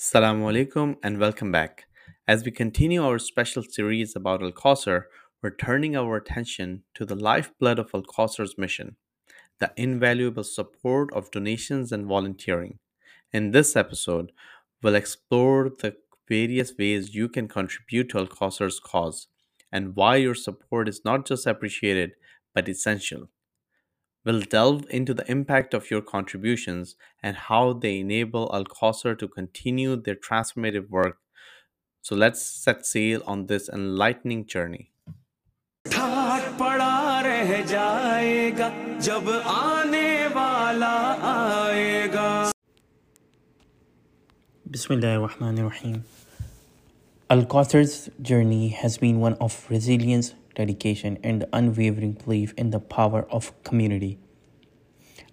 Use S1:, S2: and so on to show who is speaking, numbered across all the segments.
S1: Assalamu alaikum and welcome back. As we continue our special series about Al Kauser, we're turning our attention to the lifeblood of Al Kauser's mission the invaluable support of donations and volunteering. In this episode, we'll explore the various ways you can contribute to Al Kauser's cause and why your support is not just appreciated but essential. We'll delve into the impact of your contributions and how they enable Al Kauser to continue their transformative work. So let's set sail on this enlightening journey.
S2: Bismillahir Rahmanir Rahim. Journey has been one of resilience, dedication, and unwavering belief in the power of community.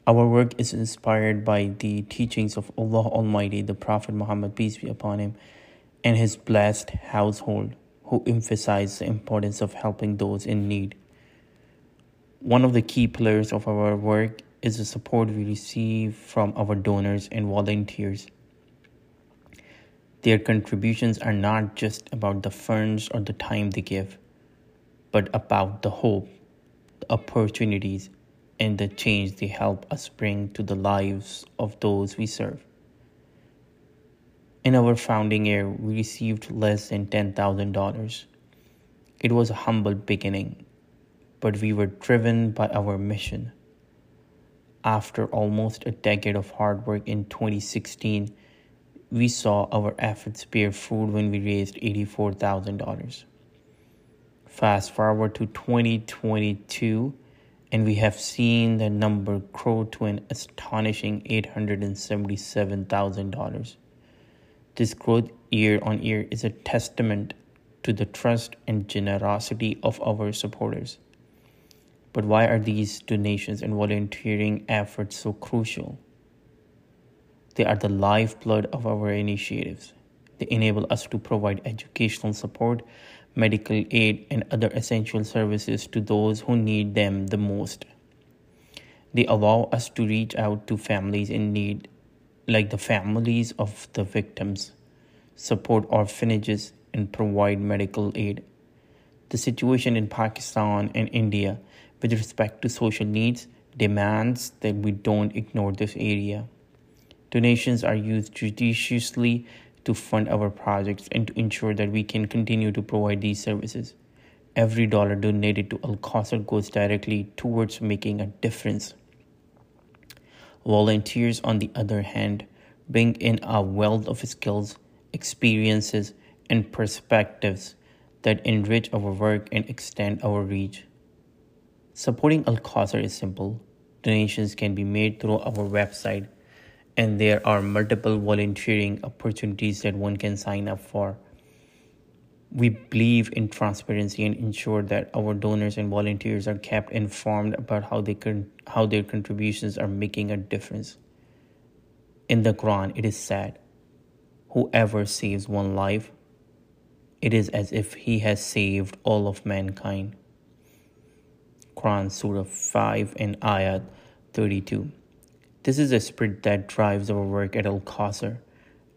S2: Our work is inspired by the teachings of Allah Almighty, the Prophet Muhammad, peace be upon him, and his blessed household, who emphasize the importance of helping those in need. One of the key pillars of our work is the support we receive from our donors and volunteers. Their contributions are not just about the funds or the time they give, but about the hope, the opportunities, and the change they help us bring to the lives of those we serve. In our founding year, we received less than $10,000. It was a humble beginning, but we were driven by our mission. After almost a decade of hard work in 2016, we saw our efforts bear fruit when we raised $84,000. Fast forward to 2022, and we have seen the number grow to an astonishing $877,000. This growth year on year is a testament to the trust and generosity of our supporters. But why are these donations and volunteering efforts so crucial? They are the lifeblood of our initiatives. They enable us to provide educational support, medical aid, and other essential services to those who need them the most. They allow us to reach out to families in need, like the families of the victims, support orphanages, and provide medical aid. The situation in Pakistan and India with respect to social needs demands that we don't ignore this area. Donations are used judiciously to fund our projects and to ensure that we can continue to provide these services. Every dollar donated to Al Kauser goes directly towards making a difference. Volunteers, on the other hand, bring in a wealth of skills, experiences, and perspectives that enrich our work and extend our reach. Supporting Al Kauser is simple. Donations can be made through our website and there are multiple volunteering opportunities that one can sign up for. We believe in transparency and ensure that our donors and volunteers are kept informed about how they how their contributions are making a difference. In the Quran, it is said, "Whoever saves one life, it is as if he has saved all of mankind." Quran Surah 5 and Ayat 32. This is a spirit that drives our work at Al Kauser.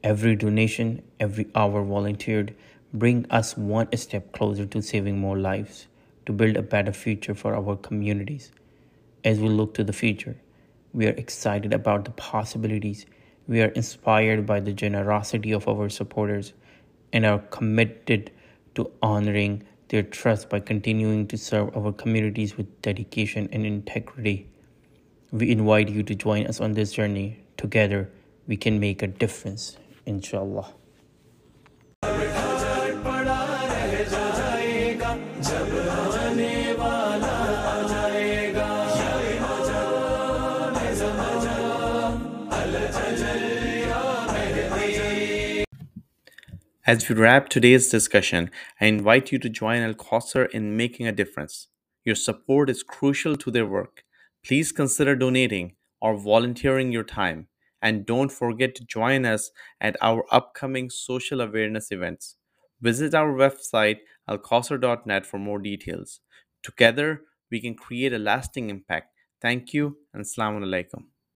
S2: Every donation, every hour volunteered bring us one step closer to saving more lives, to build a better future for our communities. As we look to the future, we are excited about the possibilities. We are inspired by the generosity of our supporters and are committed to honoring their trust by continuing to serve our communities with dedication and integrity. We invite you to join us on this journey. Together, we can make a difference, inshallah.
S1: As we wrap today's discussion, I invite you to join Al Kauser in making a difference. Your support is crucial to their work. Please consider donating or volunteering your time. And don't forget to join us at our upcoming social awareness events. Visit our website alkauser.net for more details. Together, we can create a lasting impact. Thank you and Assalamu alaikum.